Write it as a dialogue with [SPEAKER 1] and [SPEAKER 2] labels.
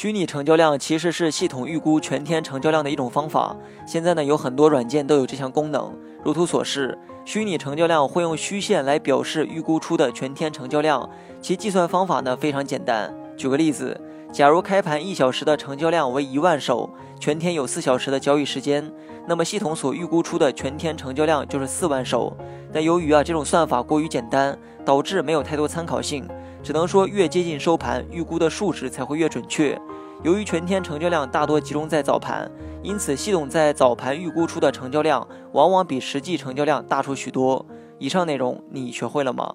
[SPEAKER 1] 虚拟成交量其实是系统预估全天成交量的一种方法。现在呢，有很多软件都有这项功能。如图所示，虚拟成交量会用虚线来表示预估出的全天成交量，其计算方法呢非常简单。举个例子，假如开盘一小时的成交量为一万手，全天有四小时的交易时间，那么系统所预估出的全天成交量就是四万手。但由于啊这种算法过于简单，导致没有太多参考性。只能说，越接近收盘，预估的数值才会越准确。由于全天成交量大多集中在早盘，因此系统在早盘预估出的成交量往往比实际成交量大出许多。以上内容你学会了吗？